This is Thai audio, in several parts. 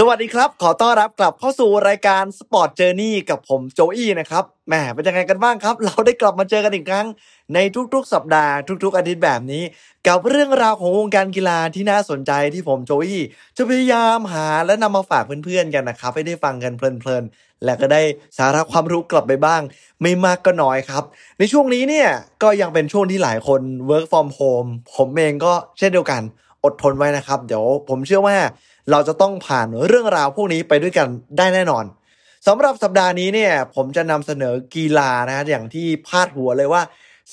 สวัสดีครับ ขอต้อนรับกลับเข้าสู่รายการ Sport Journey กับผมโจอี้นะครับแหมเป็นยังไงกันบ้างครับ เราได้กลับมาเจอกันอีกครั้ง ในทุกๆ สัปดาห์ทุก ๆ อาทิตย์แบบนี้ กับเรื่องราวของวงการกีฬาที่น่าสนใจที่ผมโจอี้จะพยายามหาและนำมาฝากเพื่อนๆกันนะครับ ให้ได้ฟังกันเพลินๆ และก็ได้สาระความรู้กลับไปบ้าง ไม่มากก็น้อยครับ ในช่วงนี้เนี่ยก็ยังเป็นช่วงที่หลายคน work from home ผมเองก็เช่นเดียวกัน อดทนไว้นะครับ เดี๋ยวผมเชื่อว่า เราจะต้องผ่านเรื่องราวพวกนี้ไปด้วยกันได้แน่นอนสำหรับสัปดาห์นี้เนี่ยผมจะนำเสนอกีฬานะอย่างที่พาดหัวเลยว่า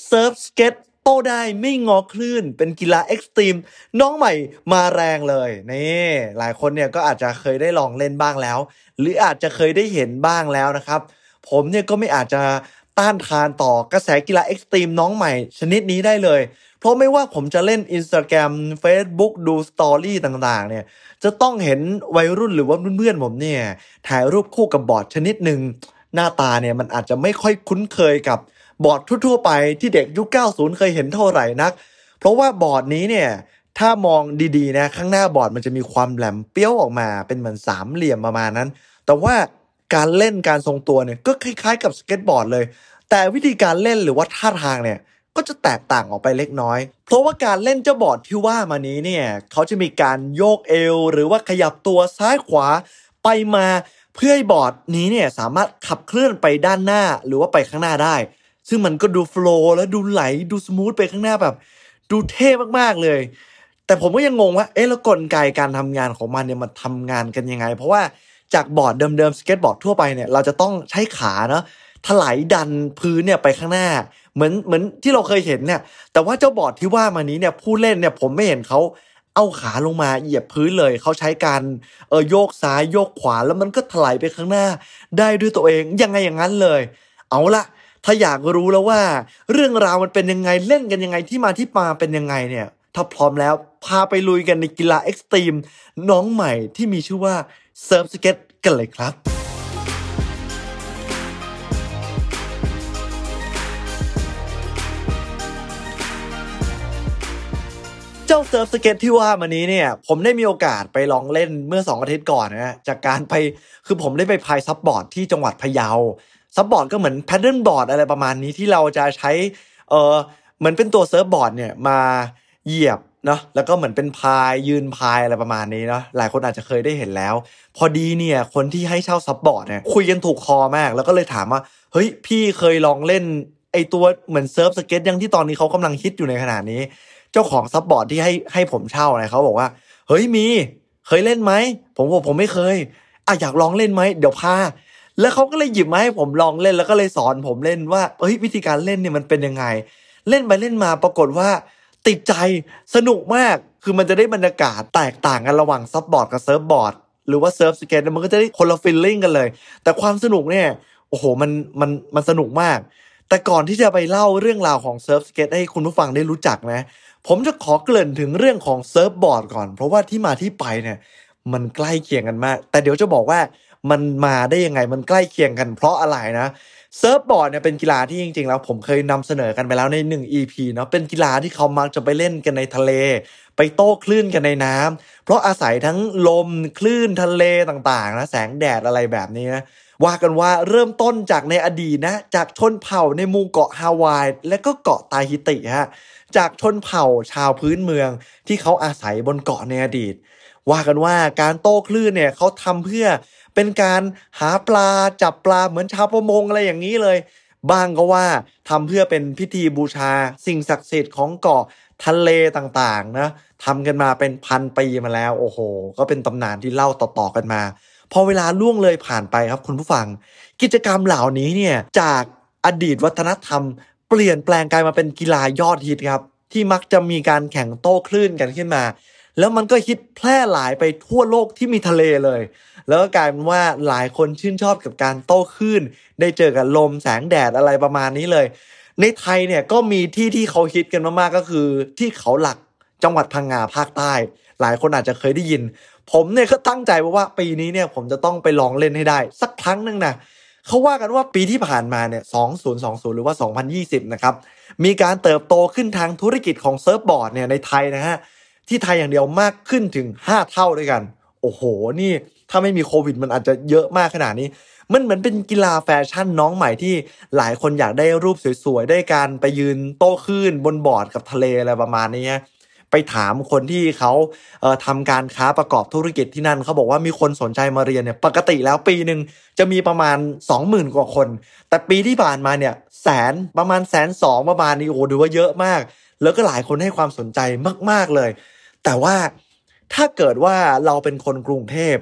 เซิร์ฟสเก็ตโต้ได้ไม่ง้อคลื่น เป็นกีฬา extremeน้องใหม่มาแรงเลยนี่หลายคนเนี่ยก็อาจจะเคยได้ลองเล่นบ้างแล้ว หรืออาจจะเคยได้เห็นบ้างแล้วนะครับ ผมเนี่ยก็ไม่อาจจะต้านทานต่อกระแสกีฬา extreme น้องใหม่ชนิดนี้ได้เลย เพราะไม่ว่าผมจะเล่น Instagram Facebook ดู story ต่างๆ เนี่ย จะต้องเห็นวัยรุ่นหรือว่าเพื่อนๆผมเนี่ย ถ่ายรูปคู่กับบอร์ดชนิดหนึ่งหน้าตาเนี่ยมันอาจจะไม่ค่อยคุ้นเคยกับบอร์ดทั่วๆ ไปที่เด็กยุค 90 เคยเห็นเท่าไหร่นัก เพราะว่าบอร์ดนี้เนี่ยถ้ามองดีๆนะข้างหน้าบอร์ดมันจะมีความแหลมเปี๊ยวออกมาเป็นเหมือนสามเหลี่ยมประมาณนั้น แต่ว่าการเล่นการทรงตัวเนี่ยก็คล้ายๆ กับสเก็ตบอร์ดเลย แต่วิธีการเล่นหรือว่าท่าทางเนี่ย ก็จะแตกต่างออกไปเล็กน้อย เพราะว่าการเล่นเจ้าบอร์ดที่ว่ามานี้เนี่ยเขาจะมีการโยกเอว หรือว่าขยับตัวซ้ายขวาไปมาเพื่อให้บอร์ดนี้เนี่ยสามารถขับเคลื่อนไปด้านหน้าหรือว่าไปข้างหน้าได้ ซึ่งมันก็ดู flow และดูไหลดู smooth ไปข้างหน้าแบบ ดูเท่มากๆเลย แต่ผมก็ยังงงว่าเอ๊ะแล้วกลไกการทำงานของมันเนี่ยมันทำงานกันยังไง เพราะว่าจากบอร์ดเดิมๆสเก็ตบอร์ดทั่วไปเนี่ยเราจะต้องใช้ขาเนาะ ไถลดันพื้นเนี่ยไปข้างหน้า เหมือนเหมือนที่เราเคยเห็นเนี่ย แต่ว่าเจ้าบอร์ดที่ว่ามานี้เนี่ยผู้เล่นเนี่ยผมไม่เห็นเขาเอาขาลงมาเหยียบพื้นเลย เขาใช้การเออโยกซ้ายโยกขวาแล้วมันก็ไถลไปข้างหน้า ได้ด้วยตัวเองยังไงอย่างนั้นเลย เอาละถ้าอยากรู้แล้วว่า เรื่องราวมันเป็นยังไงเล่นกันยังไงที่มาที่มาเป็นยังไงเนี่ยถ้าพร้อมแล้วพาไปลุยกันในกีฬา extreme น้องใหม่ที่มีชื่อว่าเซิร์ฟสเก็ตกันเลยครับ เจ้าเซิร์ฟสเก็ตที่ว่ามานี้เนี่ย ผมได้มีโอกาสไปลองเล่นเมื่อสองอาทิตย์ก่อนนะจากการไปคือผมได้ไปพาย SUP board ที่จังหวัดพะเยา SUP board ก็เหมือน paddle board อะไรประมาณนี้ที่เราจะใช้เออเหมือนเป็นตัว surfboard เนี่ยมาเหยียบเนาะแล้วก็เหมือนเป็นพายยืนพายอะไรประมาณนี้เนาะหลายคนอาจจะเคยได้เห็นแล้ว พอดีเนี่ยคนที่ให้เช่า SUP board เนี่ยคุยกันถูกคอมาก แล้วก็เลยถามว่าเฮ้ยพี่เคยลองเล่นไอตัวเหมือนเซิร์ฟสเก็ตยังที่ตอนนี้เขากำลังฮิตอยู่ในขณะนี้ เจ้าของ SUP board ที่ให้ให้ผมเช่าเนี่ยเขาบอกว่าเฮ้ยมี เคยเล่นไหมผมบอกผมไม่เคยอะอยากลองเล่นไหมเดี๋ยวพาแล้วเขาก็เลยหยิบมาให้ผมลองเล่นแล้วก็เลยสอนผมเล่นว่าเฮ้ยวิธีการเล่นเนี่ยมันเป็นยังไง เล่นไปเล่นมาปรากฏว่า ติดใจสนุกมากคือมันจะได้บรรยากาศแตกต่างกันระหว่าง SUP board กับ surfboard หรือว่าเซิร์ฟสเก็ตมันก็จะได้คนละ feeling กันเลย แต่ความสนุกเนี่ยโอ้โหมันมันมันสนุกมาก แต่ก่อนที่จะไปเล่าเรื่องราวของเซิร์ฟสเก็ตให้คุณผู้ฟังได้รู้จักนะ ผมจะขอเกริ่นถึงเรื่องของ surfboard ก่อน เพราะว่าที่มาที่ไปเนี่ยมันใกล้เคียงกันมาก แต่เดี๋ยวจะบอกว่ามันมาได้ยังไงมันใกล้เคียงกันเพราะอะไรนะ surfboard เนี่ยเป็นกีฬาที่จริงๆแล้วผมเคยนำเสนอกันไปแล้วใน 1 EP เนาะเป็นกีฬาที่เขามักจะไปเล่นกันในทะเล ไปโต้คลื่นกันในน้ำเพราะอาศัยทั้งลมคลื่นทะเลต่างๆนะแสงแดดอะไรแบบนี้นะ ว่ากันว่าเริ่มต้นจากในอดีตนะ จากชนเผ่าในหมู่เกาะฮาวาย และก็เกาะตาฮิติฮะจากชนเผ่าชาวพื้นเมืองที่เขาอาศัยบนเกาะในอดีต ว่ากันว่าการโต้คลื่นเนี่ยเขาทำเพื่อเป็นการหาปลาจับปลาเหมือนชาวประมงอะไรอย่างนี้เลย บ้างก็ว่าทำเพื่อเป็นพิธีบูชาสิ่งศักดิ์สิทธิ์ของเกาะทะเลต่างๆนะทำกันมาเป็นพันปีมาแล้ว โอ้โห ก็เป็นตำนานที่เล่าต่อๆกันมา พอเวลาล่วงเลยผ่านไปครับคุณผู้ฟัง กิจกรรมเหล่านี้เนี่ยจากอดีตวัฒนธรรม เปลี่ยนแปลงกลายมาเป็นกีฬายอดฮิตครับ ที่มักจะมีการแข่งโต้คลื่นกันขึ้นมา แล้วมันก็ฮิตแพร่หลายไปทั่วโลกที่มีทะเลเลย แล้วก็กลายเป็นว่าหลายคนชื่นชอบกับการโต้คลื่น ได้เจอกับลมแสงแดดอะไรประมาณนี้เลย ในไทยเนี่ยก็มีที่ที่เขาฮิตกันมากๆก็คือ ที่เขาหลักจังหวัดพังงาภาคใต้ หลายคนอาจจะเคยได้ยิน ผมเนี่ยก็ตั้งใจว่าปีนี้เนี่ยผมจะต้องไปลองเล่นให้ได้ สักครั้งหนึ่งนะเขาว่ากันว่าปีที่ผ่านมาเนี่ย 2020 หรือว่า 2020 นะครับ มีการเติบโตขึ้นทางธุรกิจของ surfboard เนี่ยในไทยนะฮะ ที่ไทยอย่างเดียวมากขึ้นถึง 5 เท่าด้วยกัน โอ้โห นี่ถ้าไม่มีโควิดมันอาจจะเยอะมากขนาดนี้ มันเหมือนเป็นกีฬาแฟชั่นน้องใหม่ที่หลายคนอยากได้รูปสวยๆ ได้การไปยืนโต้คลื่นบนบอร์ดกับทะเลอะไรประมาณนี้ ไปถามคนที่เขาเอ่อทำการค้าประกอบธุรกิจที่นั่นเขาบอกว่ามีคนสนใจมาเรียนเนี่ยปกติแล้วปีหนึ่งจะมีประมาณ 20,000 กว่าคน แต่ปีที่ผ่านมาเนี่ยแสนประมาณแสนสองประมาณนี้โอ้ดูว่าเยอะมาก แล้วก็หลายคนให้ความสนใจมาก ๆเลย แต่ว่าถ้าเกิดว่าเราเป็นคนกรุงเทพ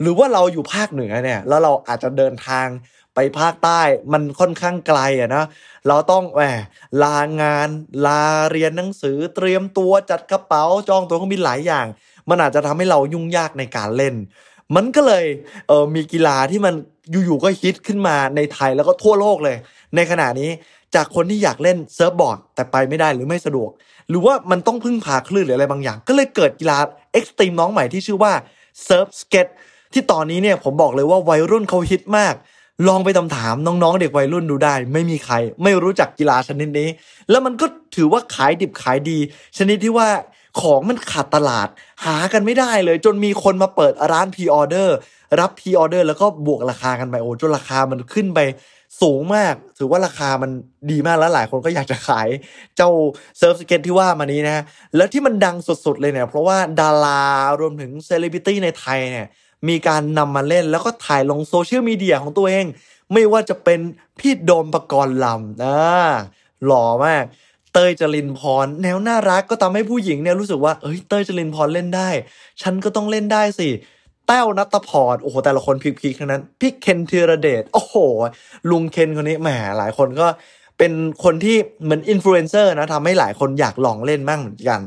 หรือว่าเราอยู่ภาคเหนือเนี่ยแล้วเราอาจจะเดินทาง ไปภาคใต้มันค่อนข้างไกลอะนะเราต้องแหมลางานลาเรียนหนังสือเตรียมตัวจัดกระเป๋าจองตัวเครื่องบินหลายอย่าง มันอาจจะทำให้เรายุ่งยากในการเล่น มันก็เลยเออมีกีฬาที่มันอยู่ๆก็ฮิตขึ้นมาในไทยแล้วก็ทั่วโลกเลย ในขณะนี้จากคนที่อยากเล่น surfboard แต่ไปไม่ได้หรือไม่สะดวก หรือว่ามันต้องพึ่งพาคลื่นหรืออะไรบางอย่าง ก็เลยเกิดกีฬา extreme น้องใหม่ที่ชื่อว่าเซิร์ฟสเก็ตที่ตอนนี้เนี่ยผมบอกเลยว่าวัยรุ่นเขาฮิตมาก ลองไปตำถามน้องๆ เด็กวัยรุ่นดูได้ ไม่มีใคร ไม่รู้จักกีฬาชนิดนี้ แล้วมันก็ถือว่าขายดิบขายดี ชนิดที่ว่าของมันขาดตลาด หากันไม่ได้เลย จนมีคนมาเปิดร้าน pre-order รับ pre-order แล้วก็บวกราคากันไปโอ้จนราคามันขึ้นไปสูงมาก ถือว่าราคามันดีมากแล้วหลายคนก็อยากจะขายเจ้า surf skate ที่ว่ามานี้นะแล้วที่มันดังสุดๆเลยเนี่ยเพราะว่าดารารวมถึงเซเลบริตี้ในไทยเนี่ย มีการนำมาเล่นแล้วก็ถ่ายลงโซเชียลมีเดียของตัวเอง ไม่ว่าจะเป็นพี่โดมปกรณ์ลัม นะหล่อมาก เตยจรินทร์พร แนวน่ารักก็ทำให้ผู้หญิงเนี่ยรู้สึกว่าเอ้ยเตยจรินทร์พรเล่นได้ ฉันก็ต้องเล่นได้สิแต้วณฐพรโอ้โหแต่ละคนพีคๆทั้งนั้นพี่เคนธีรเดชโอ้โห ลุงเคนคนนี้แหมหลายคนก็เป็นคนที่เหมือนอินฟลูเอนเซอร์นะทำให้หลายคนอยากลองเล่นบ้างเหมือนกัน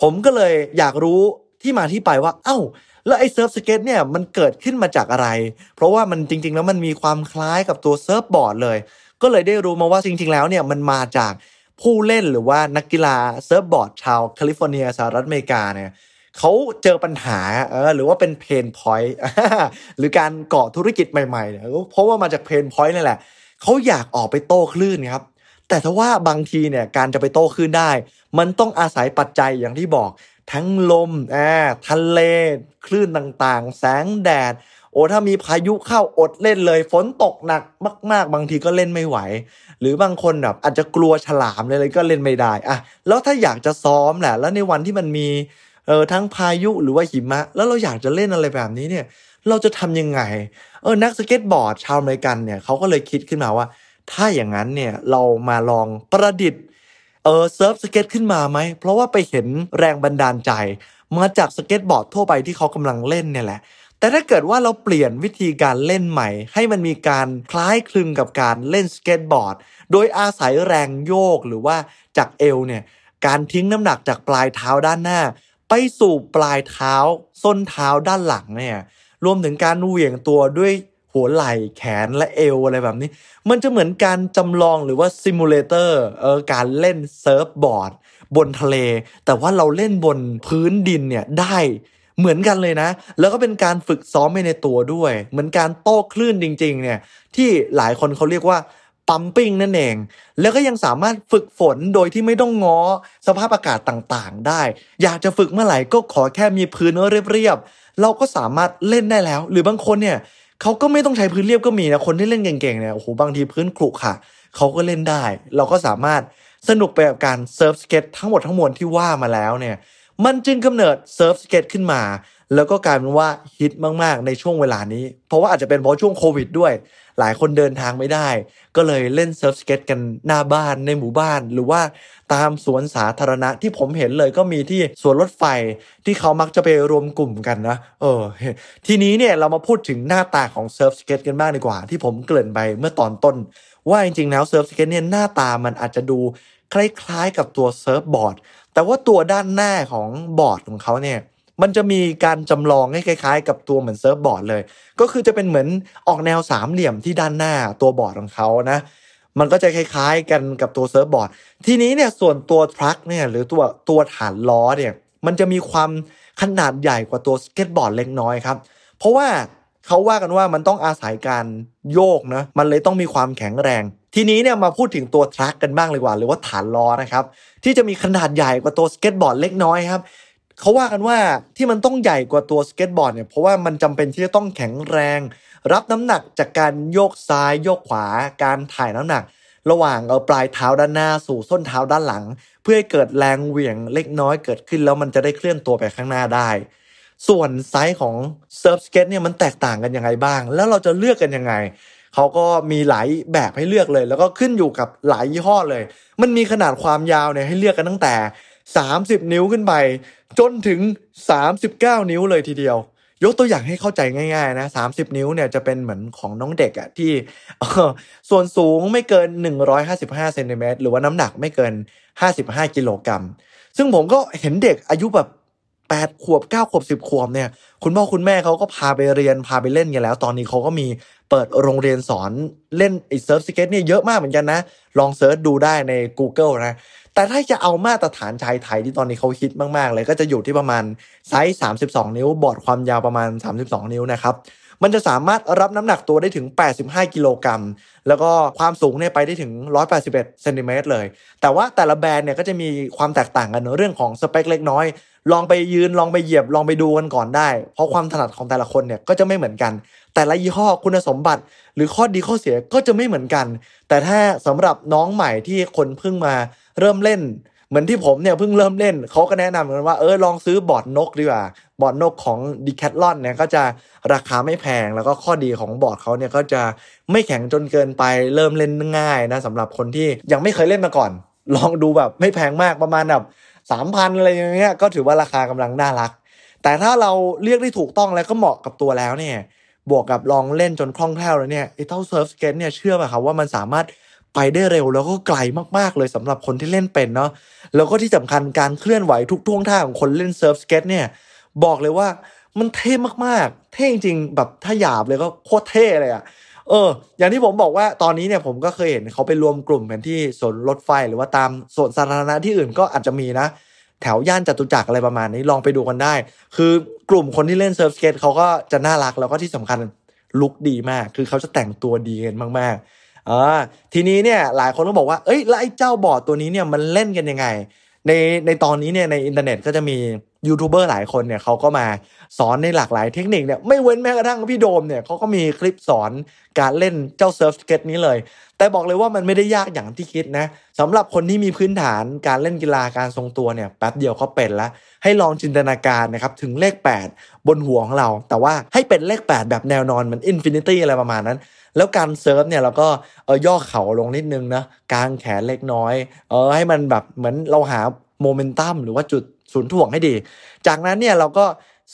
ผมก็เลยอยากรู้ที่มาที่ไปว่า เอ้า แล้วไอ้ surf skate เนี่ยมันเกิดขึ้นมาจากอะไร เพราะว่ามันจริง ๆ แล้วมันมีความคล้ายกับตัว surfboard เลย ก็เลยได้รู้มาว่าจริง ๆ แล้วเนี่ยมันมาจากผู้เล่นหรือว่านักกีฬา surfboard ชาวแคลิฟอร์เนียสหรัฐอเมริกาเนี่ยเขาเจอปัญหาเออหรือว่าเป็น pain point หรือการเกิดธุรกิจใหม่ๆเนี่ยเพราะว่ามาจาก pain point นี่แหละเขาอยากออกไปโต้คลื่นครับ แต่ถ้าว่าบางทีเนี่ยการจะไปโต้คลื่นได้ มันต้องอาศัยปัจจัยอย่างที่บอก ทั้งลมอ่าทะเล คลื่นต่างๆ แสงแดด โอ้ถ้ามีพายุเข้าอดเล่นเลย ฝนตกหนักมากๆ บางทีก็เล่นไม่ไหว หรือบางคนแบบอาจจะกลัวฉลามเลยก็เล่นไม่ได้อะแล้วถ้าอยากจะซ้อมแหละ แล้วในวันที่มันมีเออทั้งพายุหรือว่าหิมะ แล้วเราอยากจะเล่นอะไรแบบนี้เนี่ย เราจะทำยังไง เออนักสเก็ตบอร์ดชาวอเมริกันเนี่ยเขาก็เลยคิดขึ้นมาว่า ถ้าอย่างนั้นเนี่ยเรามาลองประดิษฐ์เออ surf skate ขึ้นมาไหม เพราะว่าไปเห็นแรงบันดาลใจ มาจากสเก็ตบอร์ดทั่วไปที่เขากำลังเล่นเนี่ยแหละ แต่ถ้าเกิดว่าเราเปลี่ยนวิธีการเล่นใหม่ ให้มันมีการคล้ายคลึงกับการเล่นสเก็ตบอร์ด โดยอาศัยแรงโยกหรือว่าจากเอวเนี่ยการทิ้งน้ำหนักจากปลายเท้าด้านหน้า ไปสู่ปลายเท้าส้นเท้าด้านหลังเนี่ยรวมถึงการเหวี่ยงตัวด้วย หัวไหล่แขนและเอวอะไรแบบนี้ มันจะเหมือนการจำลองหรือว่า simulator เออการเล่น surfboard บนทะเล แต่ว่าเราเล่นบนพื้นดินเนี่ยได้เหมือนกันเลยนะ แล้วก็เป็นการฝึกซ้อมไปในตัวด้วย เหมือนการโต้คลื่นจริง ๆ เนี่ย ที่หลายคนเขาเรียกว่า pumping นั่นเอง แล้วก็ยังสามารถฝึกฝนโดยที่ไม่ต้องง้อสภาพอากาศต่างๆ ได้ อยากจะฝึกเมื่อไหร่ก็ขอแค่มีพื้นเรียบๆ เราก็สามารถเล่นได้แล้ว หรือบางคนเนี่ย เขาก็ไม่ต้องใช้พื้นเรียบก็มีนะคนที่เล่นเก่งๆเนี่ยโอ้โหบางทีพื้นขรุขระเขาก็เล่นได้ เราก็สามารถสนุกไปกับการ surf skate ทั้งหมดทั้งมวลที่ว่ามาแล้วเนี่ยมันจึงกำเนิด surf skate ขึ้นมา แล้วก็กลายเป็นว่าฮิตมากๆในช่วงเวลานี้ เพราะว่าอาจจะเป็นเพราะช่วงโควิดด้วย หลายคนเดินทางไม่ได้ ก็เลยเล่น surf skate กันหน้าบ้านในหมู่บ้าน หรือว่าตามสวนสาธารณะที่ผมเห็นเลยก็มีที่สวนรถไฟที่เขามักจะไปรวมกลุ่มกันนะเออ ทีนี้เนี่ยเรามาพูดถึงหน้าตาของ surf skate กันบ้างดีกว่า ที่ผมเกริ่นไปเมื่อตอนต้น ว่าจริงๆแล้ว surf skate เนี่ยหน้าตามันอาจจะดูคล้ายๆกับตัว surfboard แต่ว่าตัวด้านหน้าของบอร์ดของเขาเนี่ย มันจะมีการจำลองให้คล้ายๆ กับตัวเหมือน surfboard เลย ก็คือจะเป็นเหมือนออกแนวสามเหลี่ยมที่ด้านหน้าตัวบอร์ดของเขานะมันก็จะคล้ายๆ กันกับตัว surfboard ทีนี้เนี่ยส่วนตัว truck เนี่ยหรือตัวตัวฐานล้อเนี่ยมันจะมีความขนาดใหญ่กว่าตัวสเก็ตบอร์ดเล็กน้อยครับ เพราะว่าเขาว่ากันว่ามันต้องอาศัยการโยกนะมันเลยต้องมีความแข็งแรง ทีนี้เนี่ยมาพูดถึงตัว truck กันบ้างดีกว่า หรือว่าฐานล้อนะครับที่จะมีขนาดใหญ่กว่าตัวสเก็ตบอร์ดเล็กน้อยครับ เขาว่ากันว่าที่มันต้องใหญ่กว่าตัวสเก็ตบอร์ดเนี่ยเพราะว่ามันจำเป็นที่จะต้องแข็งแรง รับน้ำหนักจากการโยกซ้ายโยกขวา การถ่ายน้ำหนัก ระหว่างเอาปลายเท้าด้านหน้าสู่ส้นเท้าด้านหลัง เพื่อให้เกิดแรงเหวี่ยงเล็กน้อยเกิดขึ้นแล้วมันจะได้เคลื่อนตัวไปข้างหน้าได้ ส่วนไซส์ของ surf skate เนี่ยมันแตกต่างกันยังไงบ้าง แล้วเราจะเลือกกันยังไงเขาก็มีหลายแบบให้เลือกเลย แล้วก็ขึ้นอยู่กับหลายยี่ห้อเลย มันมีขนาดความยาวเนี่ยให้เลือกกันตั้งแต่ 30 นิ้วขึ้นไป จนถึง 39 นิ้วเลยทีเดียว ยกตัวอย่างให้เข้าใจง่ายๆนะ30 นิ้วเนี่ยจะเป็นเหมือนของน้องเด็กอะที่ส่วนสูงไม่เกิน 155เซนติเมตรหรือว่าน้ำหนักไม่เกิน 55 กิโลกรัมซึ่งผมก็เห็นเด็กอายุแบบ8ขวบ9ขวบ10ขวบเนี่ยคุณพ่อคุณแม่เขาก็พาไปเรียนพาไปเล่นกันแล้ว ตอนนี้เขาก็มีเปิดโรงเรียนสอนเล่นไอ้ surf skate เนี่ยเยอะมากเหมือนกันนะ ลอง search ดูได้ใน Google นะ แต่ถ้าจะเอามาตรฐานชายไทยที่ตอนนี้เขาฮิตมากๆ เลยก็จะอยู่ที่ประมาณไซส์ 32 นิ้ว บอร์ดความยาวประมาณ 32 นิ้วนะครับมันจะสามารถรับน้ำหนักตัวได้ถึง 85 กิโลกรัม แล้วก็ความสูงเนี่ยไปได้ถึง 181เซนติเมตรเลย แต่ว่าแต่ละแบรนด์เนี่ยก็จะมีความแตกต่างกันเรื่องของสเปคเล็กน้อย ลองไปยืน ลองไปเหยียบ ลองไปดูกันก่อนได้ เพราะความถนัดของแต่ละคนเนี่ยก็จะไม่เหมือนกัน แต่ละยี่ห้อคุณสมบัติ หรือข้อดีข้อเสียก็จะไม่เหมือนกัน แต่ถ้าสำหรับน้องใหม่ที่คนเพิ่งมาเริ่มเล่น เหมือนที่ผมเนี่ยเพิ่งเริ่มเล่นเขาก็แนะนำกันว่าเออลองซื้อบอร์ดนกดีกว่าบอร์ดนกของ d e c a t h l o n เนี่ยก็จะราคาไม่แพงแล้วก็ข้อดีของบอร์ดเขาเนี่ยก็จะไม่แข็งจนเกินไปเริ่มเล่นง่ายนะสำหรับคนที่ยังไม่เคยเล่นมาก่อน ลองดูแบบไม่แพงมากประมาณแบบสามพันอะไรอย่างเงี้ยก็ถือว่าราคากำลังน่ารัก แต่ถ้าเราเลือกได้ถูกต้องแล้วก็เหมาะกับตัวแล้วเนี่ยบวกกับลองเล่นจนคล่องแคล่วแล้วเนี่ยไอ้เจ้า surf skate เนี่ยเชื่อป่ะครับว่ามันสามารถ ไปได้เร็วแล้วก็ไกลมากๆเลยสำหรับคนที่เล่นเป็นเนาะแล้วก็ที่สำคัญการเคลื่อนไหวทุกท่วงท่าของคนเล่น surf skate เนี่ยบอกเลยว่ามันเท่มากๆ เท่จริงแบบถ้าหยาบเลยก็โคตรเท่เลยอะเออ อย่างที่ผมบอกว่าตอนนี้เนี่ยผมก็เคยเห็นเขาไปรวมกลุ่มกันที่สวนรถไฟหรือว่าตามสวนสาธารณะที่อื่นก็อาจจะมีนะ แถวย่านจตุจักรอะไรประมาณนี้ลองไปดูกันได้ คือกลุ่มคนที่เล่น surf skate เขาก็จะน่ารักแล้วก็ที่สำคัญลุคดีมาก คือเขาจะแต่งตัวดีกันมากๆ อ่าทีนี้เนี่ยหลายคนก็บอกว่าเอ้ยแล้วไอ้เจ้าบอร์ดตัวนี้เนี่ยมันเล่นกันยังไง ในในตอนนี้เนี่ยในอินเทอร์เน็ตก็จะมียูทูบเบอร์หลายคนเนี่ยเขาก็มาสอนในหลากหลายเทคนิคเนี่ยไม่เว้นแม้กระทั่งพี่โดมเนี่ยเขาก็มีคลิปสอนการเล่นเจ้า surf skate นี้เลย แต่บอกเลยว่ามันไม่ได้ยากอย่างที่คิดนะสำหรับคนที่มีพื้นฐานการเล่นกีฬาการทรงตัวเนี่ยแป๊บเดียวก็เป็นละให้ลองจินตนาการนะครับถึงเลข 8 บนหัวของเรา แต่ว่าให้เป็นเลข 8 แบบแนวนอนเหมือน infinity อะไรประมาณนั้น แล้วการ surf เนี่ยเราก็เออย่อเข่าลงนิดนึงนะกางแขนเล็กน้อยเออให้มันแบบเหมือนเราหาโมเมนตัมหรือว่าจุดศูนย์ถ่วงให้ดี จากนั้นเนี่ยเราก็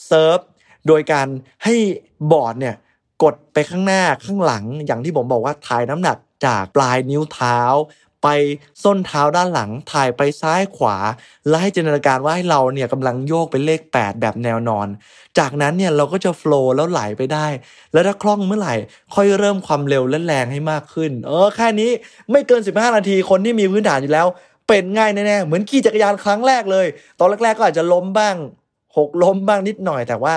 surf โดยการให้บอร์ดเนี่ยกดไปข้างหน้าข้างหลังอย่างที่ผมบอกว่าถ่ายน้ำหนักจากปลายนิ้วเท้า ไปส้นเท้าด้านหลังถ่ายไปซ้ายขวา และให้จินตนาการว่าให้เราเนี่ยกำลังโยกเป็นเลข 8 แบบแนวนอน จากนั้นเนี่ยเราก็จะโฟล์แล้วไหลไปได้ แล้วถ้าคล่องเมื่อไหร่ ค่อยเริ่มความเร็วและแรงให้มากขึ้น เออแค่นี้ไม่เกิน 15 นาทีคนที่มีพื้นฐานอยู่แล้ว เป็นง่ายแน่ๆเหมือนขี่จักรยานครั้งแรกเลย ตอนแรกๆก็อาจจะล้มบ้างหกล้มบ้างนิดหน่อยแต่ว่า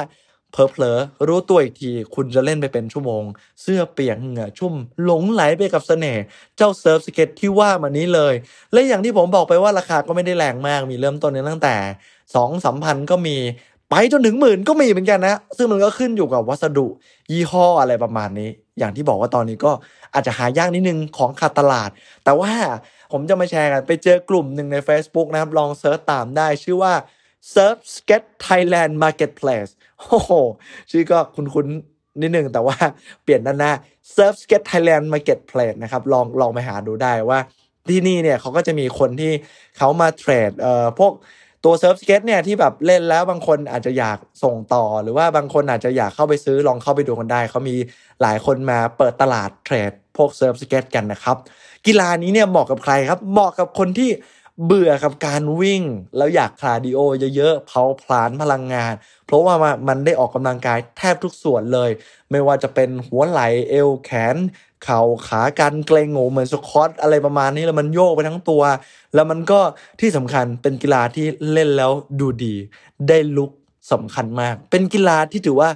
เผอเผลอรู้ตัวอีกที คุณจะเล่นไปเป็นชั่วโมง เสื้อเปียกเหงื่อชุ่มหลงใหลไปกับเสน่ห์เจ้า surf skate ที่ว่ามานี้เลย และอย่างที่ผมบอกไปว่าราคาก็ไม่ได้แรงมากมีเริ่มต้นตั้งแต่สองสามพันก็มีไปจนถึงหมื่นก็มีเหมือนกันนะ ซึ่งมันก็ขึ้นอยู่กับวัสดุ ยี่ห้ออะไรประมาณนี้ อย่างที่บอกว่าตอนนี้ก็อาจจะหายากนิดนึงของขาดตลาด แต่ว่าผมจะมาแชร์กัน ไปเจอกลุ่มหนึ่งใน Facebook นะครับ ลอง search ตามได้ชื่อว่า Surf Skate Thailand Marketplace โอ้โห ชื่อก็คุ้นๆนิดนึงแต่ว่าเปลี่ยนด้านหน้า Surf Skate Thailand Marketplace นะครับ ลองลองไปหาดูได้ว่าที่นี่เนี่ยเขาก็จะมีคนที่เขามา trade เอ่อพวกตัว surf skate เนี่ยที่แบบเล่นแล้วบางคนอาจจะอยากส่งต่อ หรือว่าบางคนอาจจะอยากเข้าไปซื้อลองเข้าไปดูกันได้ เขามีหลายคนมาเปิดตลาด trade พวก surf skate กันนะครับ กีฬานี้เนี่ยเหมาะกับใครครับ เหมาะกับคนที่ เบื่อกับการวิ่ง แล้วอยาก cardio เยอะๆเผาผลาญพลังงาน เพราะว่ามันได้ออกกำลังกายแทบทุกส่วนเลย ไม่ว่าจะเป็นหัวไหล่เอวแขน เข่าขาการเกร็งงอเหมือน squat อะไรประมาณนี้แล้วมันโยกไปทั้งตัว แล้วมันก็ที่สำคัญเป็นกีฬาที่เล่นแล้วดูดี ได้ look สำคัญมาก เป็นกีฬาที่ถือว่า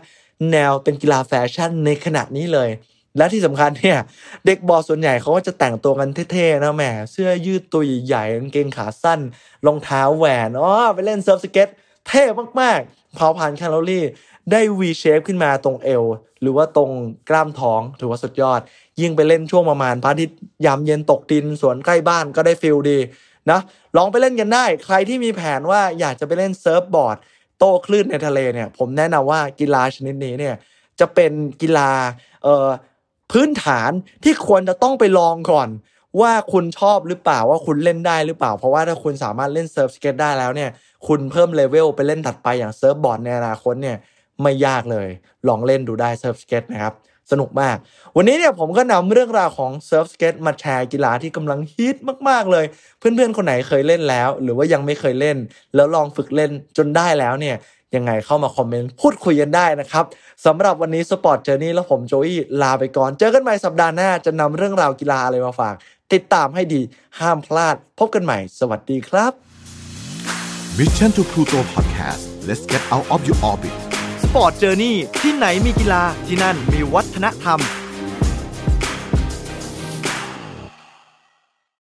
แนวเป็นกีฬาแฟชั่นในขณะนี้เลย และที่สำคัญเนี่ย เด็กบอร์ดส่วนใหญ่เขาก็จะแต่งตัวกันเท่ๆนะแหมเสื้อยืดตัวใหญ่ๆกางเกงขาสั้นรองเท้าแหวนอ๋อไปเล่น surf skate เท่มากๆเผาผลาญแคลอรี่ ได้ V shape ขึ้นมาตรงเอว หรือว่าตรงกล้ามท้องถือว่าสุดยอด ยิ่งไปเล่นช่วงประมาณพระอาทิตย์ยามเย็นตกดินสวนใกล้บ้านก็ได้ feel ดีนะลองไปเล่นกันได้ ใครที่มีแผนว่าอยากจะไปเล่น surfboard โต้คลื่นในทะเลเนี่ย ผมแนะนำว่ากีฬาชนิดนี้เนี่ยจะเป็นกีฬาเอ่อ พื้นฐานที่ควรจะต้องไปลองก่อน ว่าคุณชอบหรือเปล่าว่าคุณเล่นได้หรือเปล่า เพราะว่าถ้าคุณสามารถเล่น surf skate ได้แล้วเนี่ยคุณเพิ่มเลเวลไปเล่นถัดไปอย่าง surfboard ในอนาคตเนี่ยไม่ยากเลย ลองเล่นดูได้ surf skate นะครับสนุกมาก วันนี้เนี่ยผมก็นำเรื่องราวของ surf skate มาแชร์กีฬาที่กำลังฮิตมากๆเลย เพื่อนๆคนไหนเคยเล่นแล้ว หรือว่ายังไม่เคยเล่น แล้วลองฝึกเล่นจนได้แล้วเนี่ย ยังไงเข้ามา comment พูดคุยกันได้นะครับสำหรับวันนี้ Sport Journey แล้วผมโจอี้ลาไปก่อน เจอกันใหม่สัปดาห์หน้าจะนำเรื่องราวกีฬาอะไรมาฝาก ติดตามให้ดีห้ามพลาด พบกันใหม่ สวัสดีครับ Mission to Pluto Podcast let's get out of your orbit Sport Journey ที่ไหนมีกีฬาที่นั่นมีวัฒนธรรม